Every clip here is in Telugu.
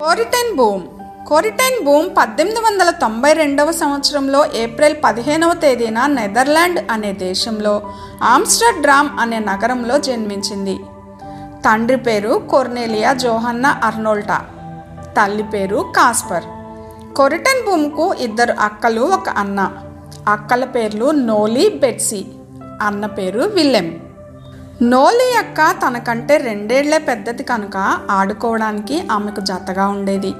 కోరిటెన్ బూమ్ కొరిటెన్ బూమ్ పద్దెనిమిది వందల తొంభై రెండవ సంవత్సరంలో ఏప్రిల్ పదిహేనవ తేదీన నెదర్లాండ్ అనే దేశంలో ఆమ్స్టర్డ్రామ్ అనే నగరంలో జన్మించింది. తండ్రి పేరు కొర్నేలియా జోహన్నా అర్నోల్టా. తల్లి పేరు కాస్పర్. కొరిటెన్ బూమ్కు ఇద్దరు అక్కలు ఒక అన్న. అక్కల పేర్లు నోలీ బెట్సీ. అన్న పేరు విల్లెం నోలి అక్క తనకంటే రెండేళ్ళే పెద్దది కనుక ఆడుకోవడానికి ఆమెకు జతగా ఉండేది.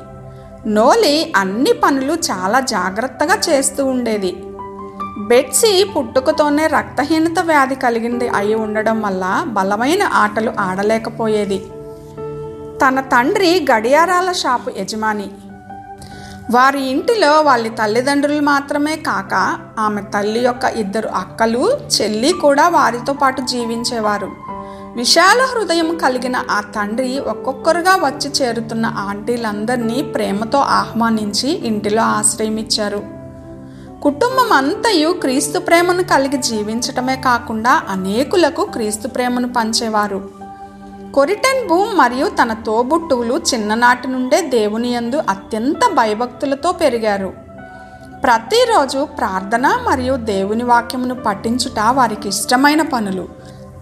నోలి అన్ని పనులు చాలా జాగ్రత్తగా చేస్తూ ఉండేది. బెట్సీ పుట్టుకతోనే రక్తహీనత వ్యాధి కలిగింది అయి ఉండడం వల్ల బలమైన ఆటలు ఆడలేకపోయేది. తన తండ్రి గడియారాల షాపు యజమాని. వారి ఇంటిలో వాళ్ళ తల్లిదండ్రులు మాత్రమే కాక ఆమె తల్లి యొక్క ఇద్దరు అక్కలు చెల్లి కూడా వారితో పాటు జీవించేవారు. విశాల హృదయం కలిగిన ఆ తండ్రి ఒక్కొక్కరుగా వచ్చి చేరుతున్న ఆంటీలందరినీ ప్రేమతో ఆహ్వానించి ఇంటిలో ఆశ్రయం ఇచ్చారు కుటుంబం అంతయు క్రీస్తు ప్రేమను కలిగి జీవించటమే కాకుండా అనేకులకు క్రీస్తు ప్రేమను పంచేవారు. కొరిటెన్ భూమ్ మరియు తన తోబుట్టువులు చిన్ననాటి నుండే దేవుని యందు అత్యంత భయభక్తులతో పెరిగారు. ప్రతిరోజు ప్రార్థన మరియు దేవుని వాక్యమును పఠించుట వారికి ఇష్టమైన పనులు.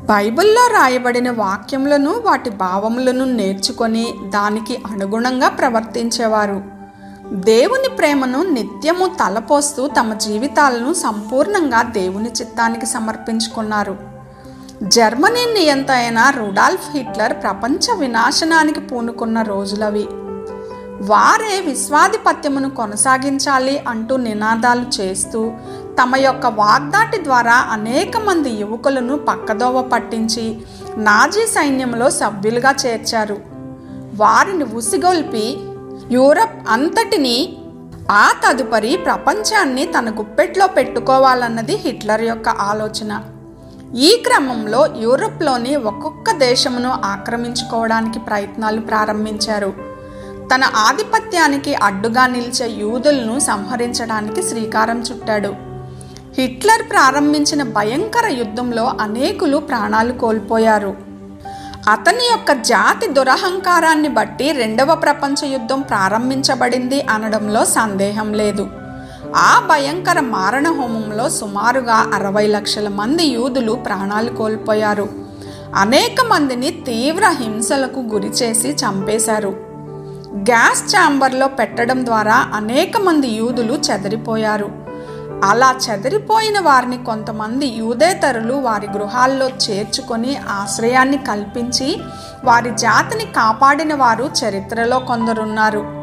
బైబిల్లో రాయబడిన వాక్యములను వాటి భావములను నేర్చుకొని దానికి అనుగుణంగా ప్రవర్తించేవారు. దేవుని ప్రేమను నిత్యము తలపోస్తూ తమ జీవితాలను సంపూర్ణంగా దేవుని చిత్తానికి సమర్పించుకున్నారు. జర్మనీ నియంత అయిన రుడాల్ఫ్ హిట్లర్ ప్రపంచ వినాశనానికి పూనుకున్న రోజులవి. వారే విశ్వాధిపత్యమును కొనసాగించాలి అంటూ నినాదాలు చేస్తూ తమ యొక్క వాగ్దాటి ద్వారా అనేక మంది యువకులను పక్కదోవ పట్టించి నాజీ సైన్యంలో సభ్యులుగా చేర్చారు. వారిని ఉసిగొల్పి యూరప్ అంతటిని ఆ తదుపరి ప్రపంచాన్ని తన గుప్పెట్లో పెట్టుకోవాలన్నది హిట్లర్ యొక్క ఆలోచన. ఈ క్రమంలో యూరప్లోని ఒక్కొక్క దేశమును ఆక్రమించుకోవడానికి ప్రయత్నాలు ప్రారంభించారు. తన ఆధిపత్యానికి అడ్డుగా నిలిచే యూదులను సంహరించడానికి శ్రీకారం చుట్టాడు. హిట్లర్ ప్రారంభించిన భయంకర యుద్ధంలో అనేకులు ప్రాణాలు కోల్పోయారు. అతని యొక్క జాతి దురహంకారాన్ని బట్టి రెండవ ప్రపంచ యుద్ధం ప్రారంభించబడింది అనడంలో సందేహం లేదు. ఆ భయంకర మారణ హోమంలో సుమారుగా అరవై లక్షల మంది యూదులు ప్రాణాలు కోల్పోయారు. అనేక మందిని తీవ్ర హింసలకు గురి చేసి చంపేశారు. గ్యాస్ ఛాంబర్లో పెట్టడం ద్వారా అనేక మంది యూదులు చెదిరిపోయారు. అలా చెదిరిపోయిన వారిని కొంతమంది యూదేతరులు వారి గృహాల్లో చేర్చుకొని ఆశ్రయాన్ని కల్పించి వారి జాతిని కాపాడిన వారు చరిత్రలో కొందరున్నారు.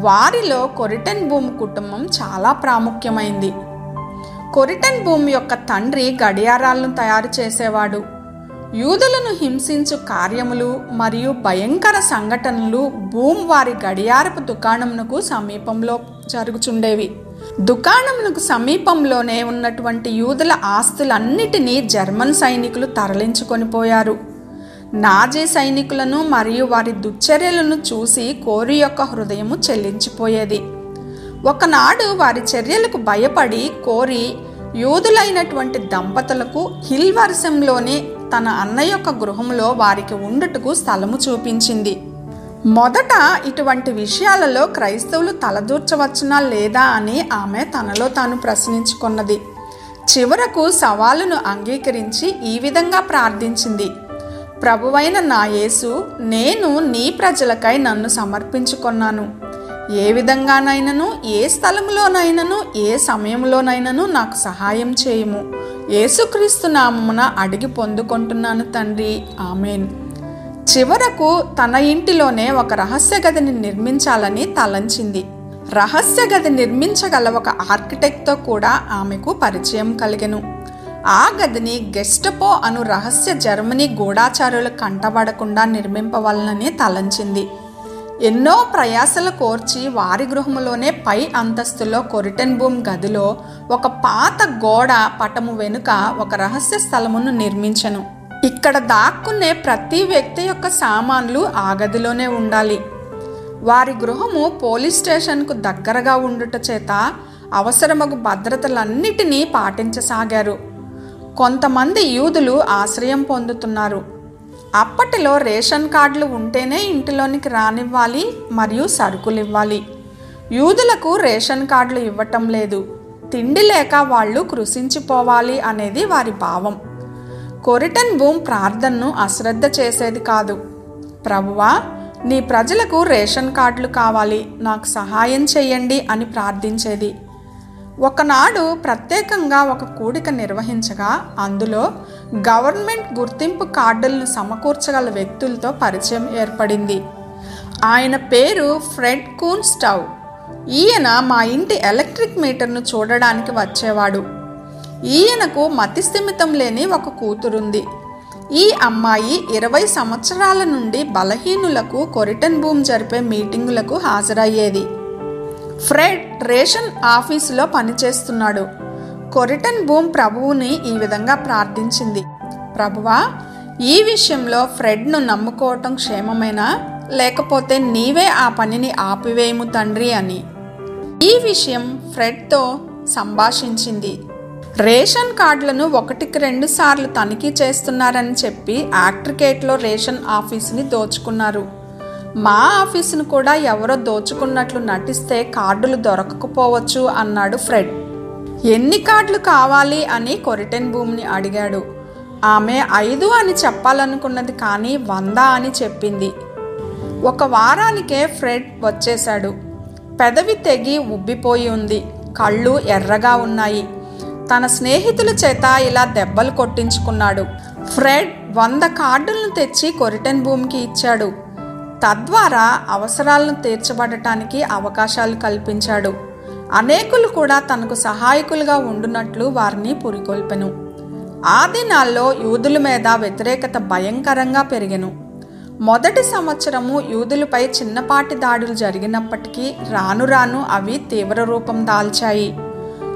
వారిలో కొరిటెన్ భూమి కుటుంబం చాలా ప్రాముఖ్యమైంది. కొరిటెన్ భూమి యొక్క తండ్రి గడియారాలను తయారు చేసేవాడు. యూదులను హింసించు కార్యములు మరియు భయంకర సంఘటనలు భూమ్ వారి గడియారపు దుకాణమునకు సమీపంలో జరుగుచుండేవి. దుకాణమునకు సమీపంలోనే ఉన్నటువంటి యూదుల ఆస్తులన్నిటినీ జర్మన్ సైనికులు తరలించుకొని పోయారు. నాజీ సైనికులను మరియు వారి దుశ్చర్యలను చూసి కోరి యొక్క హృదయము చెల్లించిపోయేది. ఒకనాడు వారి చర్యలకు భయపడి కోరి యూదులైనటువంటి దంపతులకు హిల్ వర్షంలోనే తన అన్న యొక్క గృహంలో వారికి ఉండుటకు స్థలము చూపించింది. మొదట ఇటువంటి విషయాలలో క్రైస్తవులు తలదూర్చవచ్చునా లేదా అని ఆమె తనలో తాను ప్రశ్నించుకున్నది. చివరకు సవాలును అంగీకరించి ఈ విధంగా ప్రార్థించింది. ప్రభువైన నా యేసు నేను నీ ప్రజలకై నన్ను సమర్పించుకున్నాను. ఏ విధంగానైనను ఏ స్థలంలోనైనను ఏ సమయంలోనైనను నాకు సహాయం చేయము. యేసుక్రీస్తు నామమున అడిగి పొందుకుంటున్నాను తండ్రి. ఆమెన్. చివరకు తన ఇంటిలోనే ఒక రహస్య గదిని నిర్మించాలని తలంచింది. రహస్య గది నిర్మించగల ఒక ఆర్కిటెక్ట్తో కూడా ఆమెకు పరిచయం కలిగెను. ఆ గదిని గెస్టపో అను రహస్య జర్మనీ గూఢాచారులు కంటబడకుండా నిర్మింపవలనని తలంచింది. ఎన్నో ప్రయాసలు కోర్చి వారి గృహములోనే పై అంతస్తులో కొరిటెన్ భూమ్ గదిలో ఒక పాత గోడ పటము వెనుక ఒక రహస్య స్థలమును నిర్మించను. ఇక్కడ దాక్కునే ప్రతి వ్యక్తి యొక్క సామాన్లు ఆ గదిలోనే ఉండాలి. వారి గృహము పోలీస్ స్టేషన్కు దగ్గరగా ఉండుట చేత అవసరమగు భద్రతలన్నిటినీ పాటించసాగారు. కొంతమంది యూదులు ఆశ్రయం పొందుతున్నారు. అప్పటిలో రేషన్ కార్డులు ఉంటేనే ఇంటిలోనికి రానివ్వాలి మరియు సరుకులు ఇవ్వాలి యూదులకు రేషన్ కార్డులు ఇవ్వటం లేదు. తిండి లేక వాళ్ళు కృషించిపోవాలి అనేది వారి భావం. కొరిటన్ భూమ్ ప్రార్థనను అశ్రద్ధ చేసేది కాదు. ప్రభువా నీ ప్రజలకు రేషన్ కార్డులు కావాలి. నాకు సహాయం చేయండి అని ప్రార్థించేది. ఒకనాడు ప్రత్యేకంగా ఒక కూడిక నిర్వహించగా అందులో గవర్నమెంట్ గుర్తింపు కార్డులను సమకూర్చగల వ్యక్తులతో పరిచయం ఏర్పడింది. ఆయన పేరు ఫ్రెడ్ కూన్ స్టవ్ ఈయన మా ఇంటి ఎలక్ట్రిక్ మీటర్ను చూడడానికి వచ్చేవాడు. ఈయనకు మతిస్థిమితం లేని ఒక కూతురుంది. ఈ అమ్మాయి ఇరవై సంవత్సరాల నుండి బలహీనులకు కొరిటన్ భూమి జరిపే మీటింగులకు హాజరయ్యేది. ఫ్రెడ్ రేషన్ ఆఫీసులో పనిచేస్తున్నాడు. కొరిటన్ భూమ్ ప్రభువుని ఈ విధంగా ప్రార్థించింది. ప్రభువా ఈ విషయంలో ఫ్రెడ్ను నమ్ముకోవటం క్షేమమేనా? లేకపోతే నీవే ఆ పనిని ఆపివేయము తండ్రి అని. ఈ విషయం ఫ్రెడ్తో సంభాషించింది. రేషన్ కార్డులను ఒకటికి రెండు సార్లు తనిఖీ చేస్తున్నారని చెప్పి యాక్ట్రికేట్లో రేషన్ ఆఫీసుని దోచుకున్నారు. మా ఆఫీసును కూడా ఎవరో దోచుకున్నట్లు నటిస్తే కార్డులు దొరకకపోవచ్చు అన్నాడు ఫ్రెడ్. ఎన్ని కార్డులు కావాలి అని కొరిటెన్ భూమిని అడిగాడు. ఆమె ఐదు అని చెప్పాలనుకున్నది కానీ వంద అని చెప్పింది. ఒక వారానికే ఫ్రెడ్ వచ్చేశాడు. పెదవి తెగి ఉబ్బిపోయి ఉంది. కళ్ళు ఎర్రగా ఉన్నాయి. తన స్నేహితుల చేత ఇలా దెబ్బలు కొట్టించుకున్నాడు. ఫ్రెడ్ వంద కార్డులను తెచ్చి కొరిటెన్ భూమికి ఇచ్చాడు. తద్వారా అవసరాలను తీర్చబడటానికి అవకాశాలు కల్పించాడు. అనేకులు కూడా తనకు సహాయకులుగా ఉండునట్లు వారిని పురికొల్పెను. ఆ దినాల్లో యూదుల మీద వ్యతిరేకత భయంకరంగా పెరిగెను. మొదటి సంవత్సరము యూదులపై చిన్నపాటి దాడులు జరిగినప్పటికీ రాను రాను అవి తీవ్ర రూపం దాల్చాయి.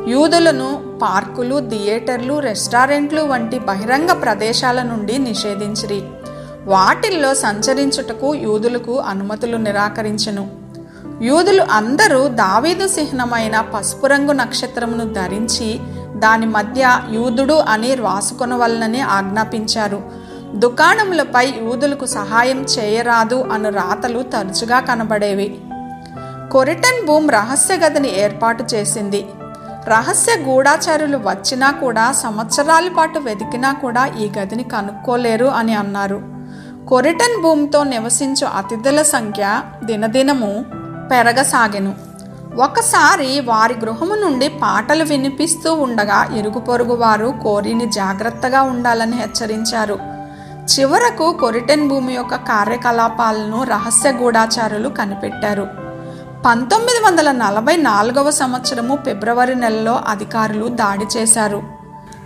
యూదులను పార్కులు థియేటర్లు రెస్టారెంట్లు వంటి బహిరంగ ప్రదేశాల నుండి నిషేధించిరి. వాటిల్లో సంచరించుటకు యూదులకు అనుమతులు నిరాకరించెను. యూదులు అందరూ దావీదు చిహ్నమైన పసుపు రంగు నక్షత్రమును ధరించి దాని మధ్య యూదుడు అని రాసుకొనవలనని ఆజ్ఞాపించారు. దుకాణములపై యూదులకు సహాయం చేయరాదు అను రాతలు తరచుగా కనబడేవి. కొరిటన్ భూమ్ రహస్య గదిని ఏర్పాటు చేసింది. రహస్య గూఢాచారులు వచ్చినా కూడా సంవత్సరాల పాటు వెతికినా కూడా ఈ గదిని కనుక్కోలేరు అని అన్నారు. కొరిటన్ భూమితో నివసించు అతిథుల సంఖ్య దినదినము పెరగసాగెను. ఒకసారి వారి గృహము నుండి పాటలు వినిపిస్తూ ఉండగా ఇరుగు పొరుగు వారు కోరిని జాగ్రత్తగా ఉండాలని హెచ్చరించారు. చివరకు కొరిటెన్ భూమి యొక్క కార్యకలాపాలను రహస్య గూఢాచారులు కనిపెట్టారు. పంతొమ్మిది వందల నలభై నాలుగవ సంవత్సరము ఫిబ్రవరి నెలలో అధికారులు దాడి చేశారు.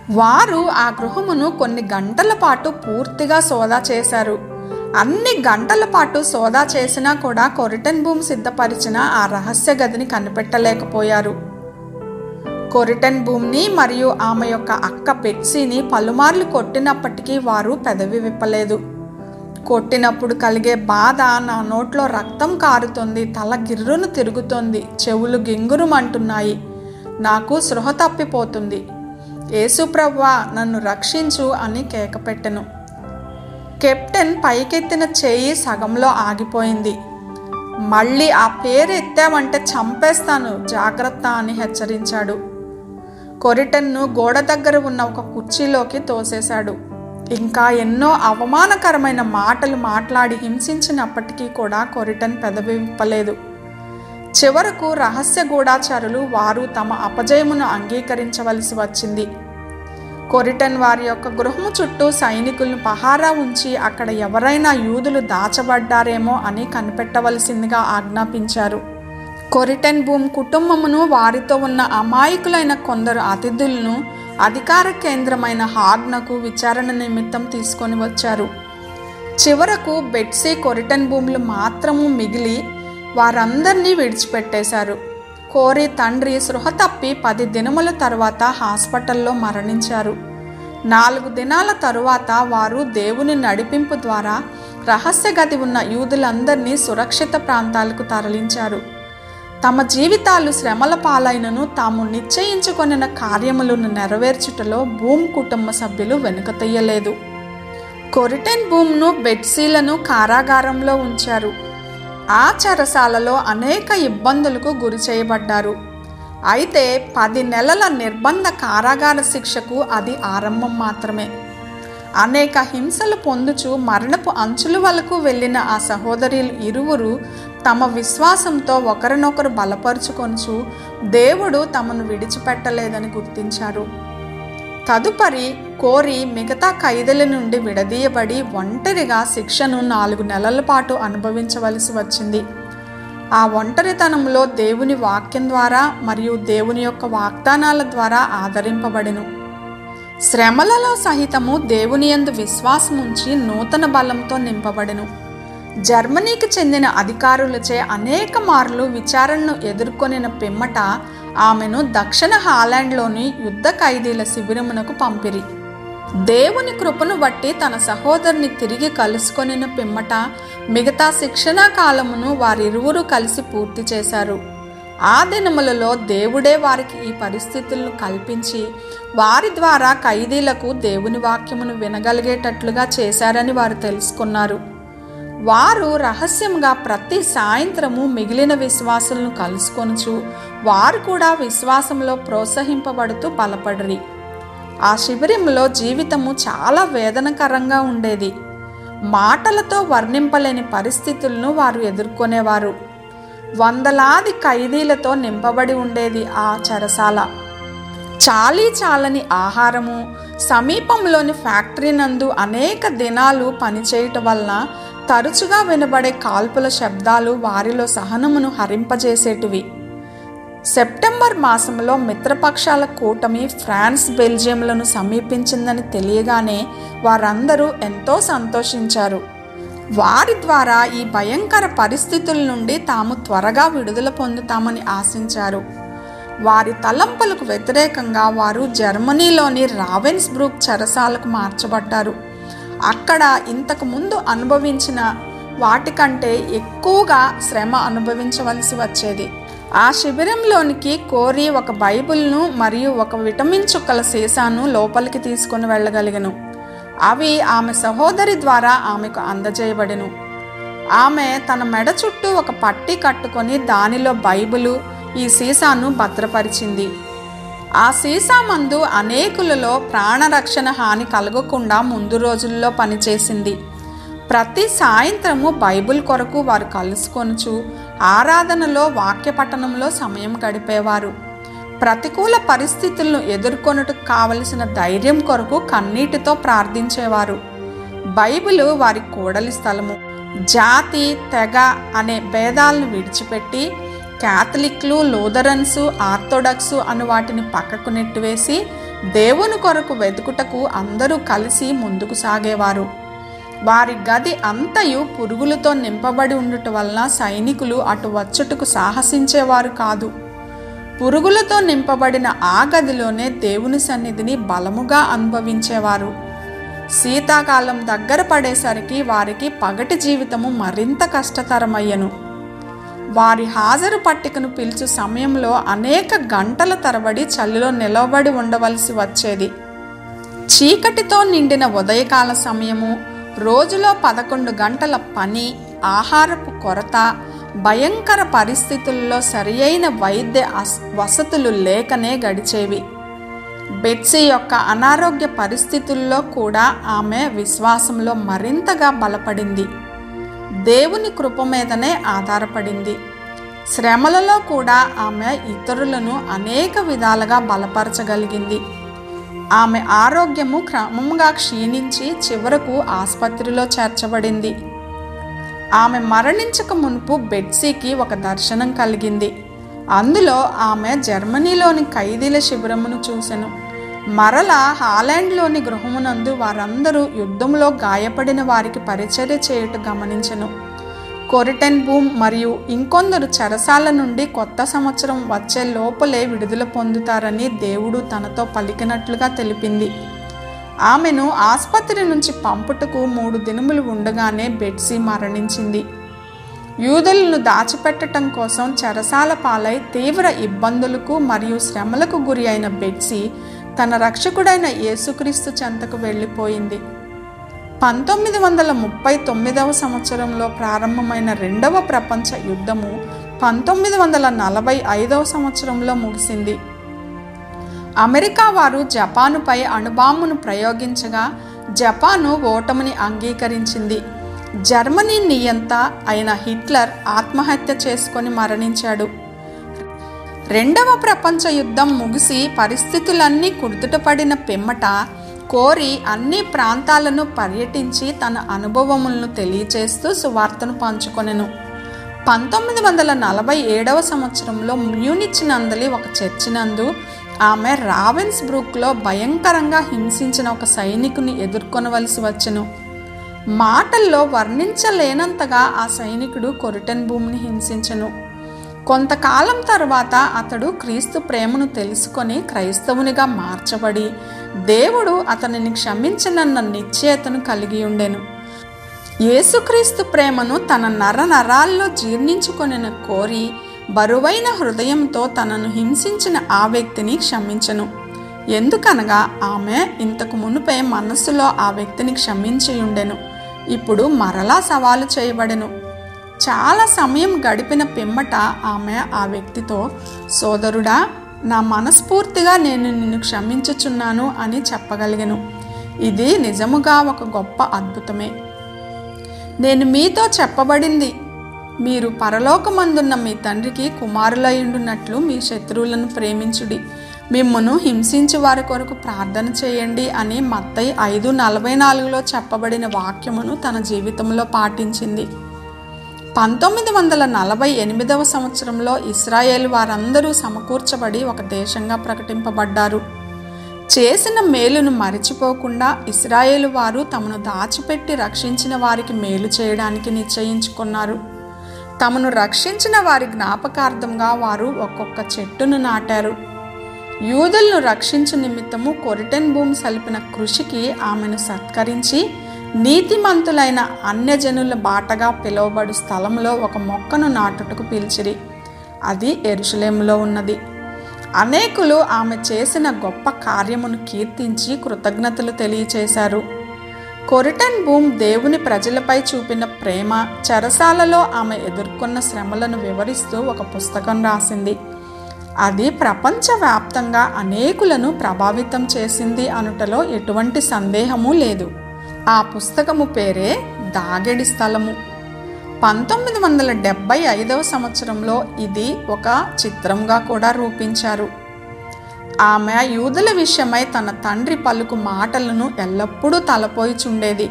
వారు ఆ గృహమును కొన్ని గంటల పాటు పూర్తిగా సోదా చేశారు. అన్ని గంటల పాటు సోదా చేసినా కూడా కొరిటన్ భూమి సిద్ధపరిచిన ఆ రహస్య గదిని కనిపెట్టలేకపోయారు. కొరిటన్ భూమిని మరియు ఆమె యొక్క అక్క పెట్సీని పలుమార్లు కొట్టినప్పటికీ వారు పెదవి విప్పలేదు. కొట్టినప్పుడు కలిగే బాధ నా నోట్లో రక్తం కారుతుంది తల గిర్రును తిరుగుతోంది చెవులు గింగురుమంటున్నాయి. నాకు సృహ తప్పిపోతుంది. యేసుప్రవ్వా నన్ను రక్షించు అని కేకపెట్టెను. కెప్టెన్ పైకెత్తిన చేయి సగంలో ఆగిపోయింది. మళ్ళీ ఆ పేరు ఎత్తామంటే చంపేస్తాను జాగ్రత్త అని హెచ్చరించాడు. కొరిటన్ను గోడ దగ్గర ఉన్న ఒక కుర్చీలోకి తోసేశాడు. ఇంకా ఎన్నో అవమానకరమైన మాటలు మాట్లాడి హింసించినప్పటికీ కూడా కొరిటన్ పెదవి విప్పలేదు చివరకు రహస్య గూఢాచారులు వారు తమ అపజయమును అంగీకరించవలసి వచ్చింది. కొరిటన్ వారి యొక్క గృహము చుట్టూ సైనికులను పహారా ఉంచి అక్కడ ఎవరైనా యూదులు దాచబడ్డారేమో అని కనిపెట్టవలసిందిగా ఆజ్ఞాపించారు. కొరిటన్ భూమ్ కుటుంబమును వారితో ఉన్న అమాయకులైన కొందరు అతిథులను అధికార కేంద్రమైన హాగ్నకు విచారణ నిమిత్తం తీసుకొని వచ్చారు. చివరకు బెట్సీ కొరిటన్ భూములు మాత్రము మిగిలి వారందరినీ విడిచిపెట్టేశారు. కోరి తండ్రి సృహ తప్పి పది దినముల తరువాత హాస్పిటల్లో మరణించారు. నాలుగు దినాల తరువాత వారు దేవుని నడిపింపు ద్వారా రహస్య గది ఉన్న యూదులందరినీ సురక్షిత ప్రాంతాలకు తరలించారు. తమ జీవితాలు శ్రమల పాలైనను తాము నిశ్చయించుకొనిన కార్యములను నెరవేర్చుటలో భూమ్ కుటుంబ సభ్యులు వెనుకతీయలేదు కొరిటెన్ బూమ్ను బెడ్సీలను కారాగారంలో ఉంచారు. ఆ చెరసాలలో అనేక ఇబ్బందులకు గురి చేయబడ్డారు. అయితే పది నెలల నిర్బంధ కారాగార శిక్షకు అది ఆరంభం మాత్రమే. అనేక హింసలు పొందుచు మరణపు అంచుల వరకు వెళ్ళిన ఆ సహోదరులు ఇరువురు తమ విశ్వాసంతో ఒకరినొకరు బలపరుచుకొనుచు దేవుడు తమను విడిచిపెట్టలేదని గుర్తించారు. తదుపరి కోరి మిగతా ఖైదీల నుండి విడదీయబడి ఒంటరిగా శిక్షను నాలుగు నెలల పాటు అనుభవించవలసి వచ్చింది. ఆ ఒంటరితనంలో దేవుని వాక్యం ద్వారా మరియు దేవుని యొక్క వాగ్దానాల ద్వారా ఆదరింపబడెను. శ్రమలలో సహితము దేవుని యందు విశ్వాసముంచి నూతన బలంతో నింపబడెను. జర్మనీకి చెందిన అధికారులచే అనేక మార్లు విచారణను ఎదుర్కొనిన పిమ్మట ఆమెను దక్షిణ హాలాండ్లోని యుద్ధ ఖైదీల శిబిరమునకు పంపిరి. దేవుని కృపను బట్టి తన సహోదరుని తిరిగి కలుసుకొనిన పిమ్మట మిగతా శిక్షణా కాలమును వారిరువురు కలిసి పూర్తి చేశారు. ఆ దినములలో దేవుడే వారికి ఈ పరిస్థితులను కల్పించి వారి ద్వారా ఖైదీలకు దేవుని వాక్యమును వినగలిగేటట్లుగా చేశారని వారు తెలుసుకున్నారు. వారు రహస్యంగా ప్రతి సాయంత్రము మిగిలిన విశ్వాసులను కలుసుకొనుచు వారు కూడా విశ్వాసంలో ప్రోత్సహింపబడుతూ బలపడరి. ఆ శిబిరంలో జీవితము చాలా వేదనకరంగా ఉండేది. మాటలతో వర్ణింపలేని పరిస్థితులను వారు ఎదుర్కొనేవారు. వందలాది ఖైదీలతో నింపబడి ఉండేది ఆ చెరసాల. చాలీ చాలని ఆహారము సమీపంలోని ఫ్యాక్టరీ నందు అనేక దినాలు పనిచేయటం వలన తరచుగా వినబడే కాల్పుల శబ్దాలు వారిలో సహనమును హరింపజేసేటివి. సెప్టెంబర్ మాసంలో మిత్రపక్షాల కూటమి ఫ్రాన్స్ బెల్జియంలను సమీపించిందని తెలియగానే వారందరూ ఎంతో సంతోషించారు. వారి ద్వారా ఈ భయంకర పరిస్థితుల నుండి తాము త్వరగా విడుదల పొందుతామని ఆశించారు. వారి తలంపులకు వ్యతిరేకంగా వారు జర్మనీలోని రావెన్స్బ్రూక్ చెరసాలకు మార్చబడ్డారు. అక్కడ ఇంతకు ముందు అనుభవించిన వాటికంటే ఎక్కువగా శ్రమ అనుభవించవలసి వచ్చేది. ఆ శిబిరంలోనికి కోరి ఒక బైబిల్ను మరియు ఒక విటమిన్ చుక్కల సీసాను లోపలికి తీసుకుని వెళ్ళగలిగను. అవి ఆమె సహోదరి ద్వారా ఆమెకు అందజేయబడెను. ఆమె తన మెడ చుట్టూ ఒక పట్టి కట్టుకొని దానిలో బైబిలు ఈ సీసాను భద్రపరిచింది. ఆ సీసా మందు అనేకులలో ప్రాణరక్షణ హాని కలగకుండా ముందు రోజుల్లో పనిచేసింది. ప్రతి సాయంత్రము బైబిల్ కొరకు వారు కలుసుకొనుచు ఆరాధనలో వాక్యపఠనంలో సమయం గడిపేవారు. ప్రతికూల పరిస్థితులను ఎదుర్కొనుటకు కావలసిన ధైర్యం కొరకు కన్నీటితో ప్రార్థించేవారు. బైబిలు వారి కూడలి స్థలము. జాతి తెగ అనే భేదాలను విడిచిపెట్టి క్యాథలిక్లు లూథరన్స్ ఆర్థోడాక్సు అను వాటిని పక్కకు నెట్టివేసి దేవుని కొరకు వెతుకుటకు అందరూ కలిసి ముందుకు సాగేవారు. వారి గది అంతయు పురుగులతో నింపబడి ఉండుట వలన సైనికులు అటు వచ్చుటకు సాహసించేవారు కాదు. పురుగులతో నింపబడిన ఆ గదిలోనే దేవుని సన్నిధిని బలముగా అనుభవించేవారు. శీతాకాలం దగ్గర పడేసరికి వారికి పగటి జీవితము మరింత కష్టతరమయ్యను. వారి హాజరు పట్టికను పిలుచు సమయంలో అనేక గంటల తరబడి చలిలో నిలవబడి ఉండవలసి వచ్చేది. చీకటితో నిండిన ఉదయకాల సమయము రోజులో పదకొండు గంటల పని ఆహారపు కొరత భయంకర పరిస్థితుల్లో సరియైన వైద్య అస్- వసతులు లేకనే గడిచేవి. బెట్సీ యొక్క అనారోగ్య పరిస్థితుల్లో కూడా ఆమె విశ్వాసంలో మరింతగా బలపడింది. దేవుని కృప మీదనే ఆధారపడింది. శ్రమలలో కూడా ఆమె ఇతరులను అనేక విధాలుగా బలపరచగలిగింది. ఆమె ఆరోగ్యము క్రమంగా క్షీణించి చివరకు ఆసుపత్రిలో చేర్చబడింది. ఆమె మరణించక మునుపు బెట్సీకి ఒక దర్శనం కలిగింది. అందులో ఆమె జర్మనీలోని ఖైదీల శిబిరమును చూసెను. మరల హాలాండ్లోని గృహమునందు వారందరూ యుద్ధంలో గాయపడిన వారికి పరిచర్య చేయుట గమనించెను. కొరిటెన్ బూమ్ మరియు ఇంకొందరు చెరసాల నుండి కొత్త సంవత్సరం వచ్చే లోపలే విడుదల పొందుతారని దేవుడు తనతో పలికినట్లుగా తెలిపింది. ఆమెను ఆసుపత్రి నుంచి పంపుటకు మూడు దినములు ఉండగానే బెట్సీ మరణించింది. యూదులను దాచిపెట్టడం కోసం చెరసాల పాలై తీవ్ర ఇబ్బందులకు మరియు శ్రమలకు గురి అయిన బెట్సీ తన రక్షకుడైన యేసుక్రీస్తు చెంతకు వెళ్ళిపోయింది. పంతొమ్మిది వందల ముప్పై తొమ్మిదవ సంవత్సరంలో ప్రారంభమైన రెండవ ప్రపంచ యుద్ధము పంతొమ్మిది వందల నలభై ఐదవ సంవత్సరంలో ముగిసింది. అమెరికా వారు జపానుపై అణుబాంబును ప్రయోగించగా జపాను ఓటమిని అంగీకరించింది. జర్మనీ నియంత అయిన హిట్లర్ ఆత్మహత్య చేసుకొని మరణించాడు. రెండవ ప్రపంచ యుద్ధం ముగిసి పరిస్థితులన్నీ కుదుటపడిన పిమ్మట కోరి అన్ని ప్రాంతాలను పర్యటించి తన అనుభవములను తెలియచేస్తూ సువార్తను పంచుకొనెను. పంతొమ్మిది వందల నలభై ఏడవ సంవత్సరంలో మ్యూనిచ్ నందలి ఒక చర్చినందు ఆమె రావెన్స్ బ్రూక్లో భయంకరంగా హింసించిన ఒక సైనికుని ఎదుర్కొనవలసి వచ్చెను. మాటల్లో వర్ణించలేనంతగా ఆ సైనికుడు కొరిటెన్ భూమిని హింసించెను. కొంతకాలం తర్వాత అతడు క్రీస్తు ప్రేమను తెలుసుకొని క్రైస్తవునిగా మార్చబడి దేవుడు అతనిని క్షమించనన్న నిశ్చయతను కలిగి ఉండెను. యేసుక్రీస్తు ప్రేమను తన నర నరాల్లో జీర్ణించుకొనిన కోరి బరువైన హృదయంతో తనను హింసించిన ఆ వ్యక్తిని క్షమించను. ఎందుకనగా ఆమె ఇంతకు మునుపే మనస్సులో ఆ వ్యక్తిని క్షమించి ఉండెను. ఇప్పుడు మరలా సవాలు చేయబడెను. చాలా సమయం గడిపిన పిమ్మట ఆమె ఆ వ్యక్తితో సోదరుడా నా మనస్ఫూర్తిగా నేను నిన్ను క్షమించుచున్నాను అని చెప్పగలిగాను. ఇది నిజముగా ఒక గొప్ప అద్భుతమే. నేను మీతో చెప్పబడింది. మీరు పరలోకమందున్న మీ తండ్రికి కుమారులయ్యుండునట్లు మీ శత్రువులను ప్రేమించుడి. మిమ్మను హింసించి వారి కొరకు ప్రార్థన చేయండి అని మత్తయి ఐదు నలభై నాలుగులో చెప్పబడిన వాక్యమును తన జీవితంలో పాటించింది. పంతొమ్మిది వందల నలభై ఎనిమిదవ సంవత్సరంలో ఇస్రాయేల్ వారందరూ సమకూర్చబడి ఒక దేశంగా ప్రకటింపబడ్డారు. చేసిన మేలును మరిచిపోకుండా ఇస్రాయేల్ వారు తమను దాచిపెట్టి రక్షించిన వారికి మేలు చేయడానికి నిశ్చయించుకున్నారు. తమను రక్షించిన వారి జ్ఞాపకార్థంగా వారు ఒక్కొక్క చెట్టును నాటారు. యూదులను రక్షించు నిమిత్తము కొరిటెన్ భూమి సలిపిన కృషికి ఆమెను సత్కరించి నీతిమంతులైన అన్యజనుల బాటగా పిలువబడు స్థలంలో ఒక మొక్కను నాటుటకు పిలిచిరి. అది ఎరుషులేములో ఉన్నది. అనేకులు ఆమె చేసిన గొప్ప కార్యమును కీర్తించి కృతజ్ఞతలు తెలియచేశారు. కొరిటన్ భూమ్ దేవుని ప్రజలపై చూపిన ప్రేమ చెరసాలలో ఆమె ఎదుర్కొన్న శ్రమలను వివరిస్తూ ఒక పుస్తకం రాసింది. అది ప్రపంచవ్యాప్తంగా అనేకులను ప్రభావితం చేసింది అనుటలో ఎటువంటి సందేహము లేదు. ఆ పుస్తకము పేరే దాగడి స్థలము. పంతొమ్మిది వందల డెబ్బై ఐదవ సంవత్సరంలో ఇది ఒక చిత్రంగా కూడా రూపించారు. ఆమె యూదుల విషయమై తన తండ్రి పలుకు మాటలను ఎల్లప్పుడూ తలపోయిచుండేది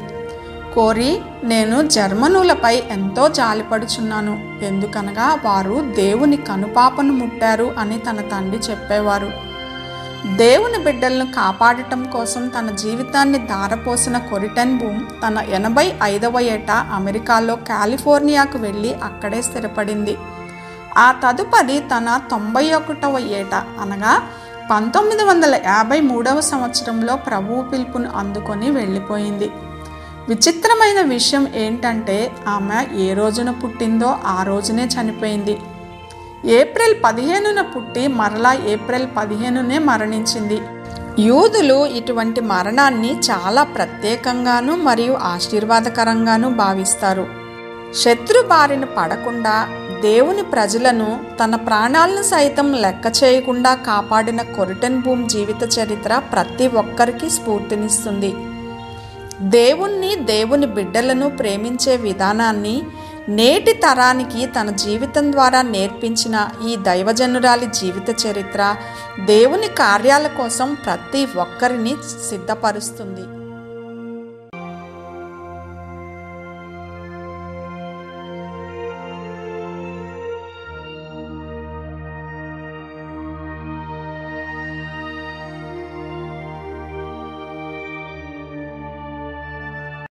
కోరి నేను జర్మనులపై ఎంతో జాలిపడుచున్నాను. ఎందుకనగా వారు దేవుని కనుపాపను ముట్టారు అని తన తండ్రి చెప్పేవారు. దేవుని బిడ్డలను కాపాడటం కోసం తన జీవితాన్ని దారపోసిన కొరిటన్ బూమ్ తన ఎనభై ఐదవ ఏట అమెరికాలో కాలిఫోర్నియాకు వెళ్ళి అక్కడే స్థిరపడింది. ఆ తదుపరి తన తొంభై ఒకటవ ఏట అనగా పంతొమ్మిది వందల యాభై మూడవ సంవత్సరంలో ప్రభువు పిలుపును అందుకొని వెళ్ళిపోయింది. విచిత్రమైన విషయం ఏంటంటే ఆమె ఏ రోజున పుట్టిందో ఆ రోజునే చనిపోయింది. ఏప్రిల్ పదిహేనున పుట్టి మరలా ఏప్రిల్ పదిహేనునే మరణించింది. యూదులు ఇటువంటి మరణాన్ని చాలా ప్రత్యేకంగాను మరియు ఆశీర్వాదకరంగాను భావిస్తారు. శత్రు బారిన పడకుండా దేవుని ప్రజలను తన ప్రాణాలను సైతం లెక్క చేయకుండా కాపాడిన కొరిటన్ భూమ్ జీవిత చరిత్ర ప్రతి ఒక్కరికి స్ఫూర్తినిస్తుంది. దేవుణ్ణి దేవుని బిడ్డలను ప్రేమించే విధానాన్ని నేటి తరానికి తన జీవితం ద్వారా నేర్పించిన ఈ దైవజనురాలి జీవిత చరిత్ర దేవుని కార్యాల కోసం ప్రతి ఒక్కరిని సిద్ధపరుస్తుంది.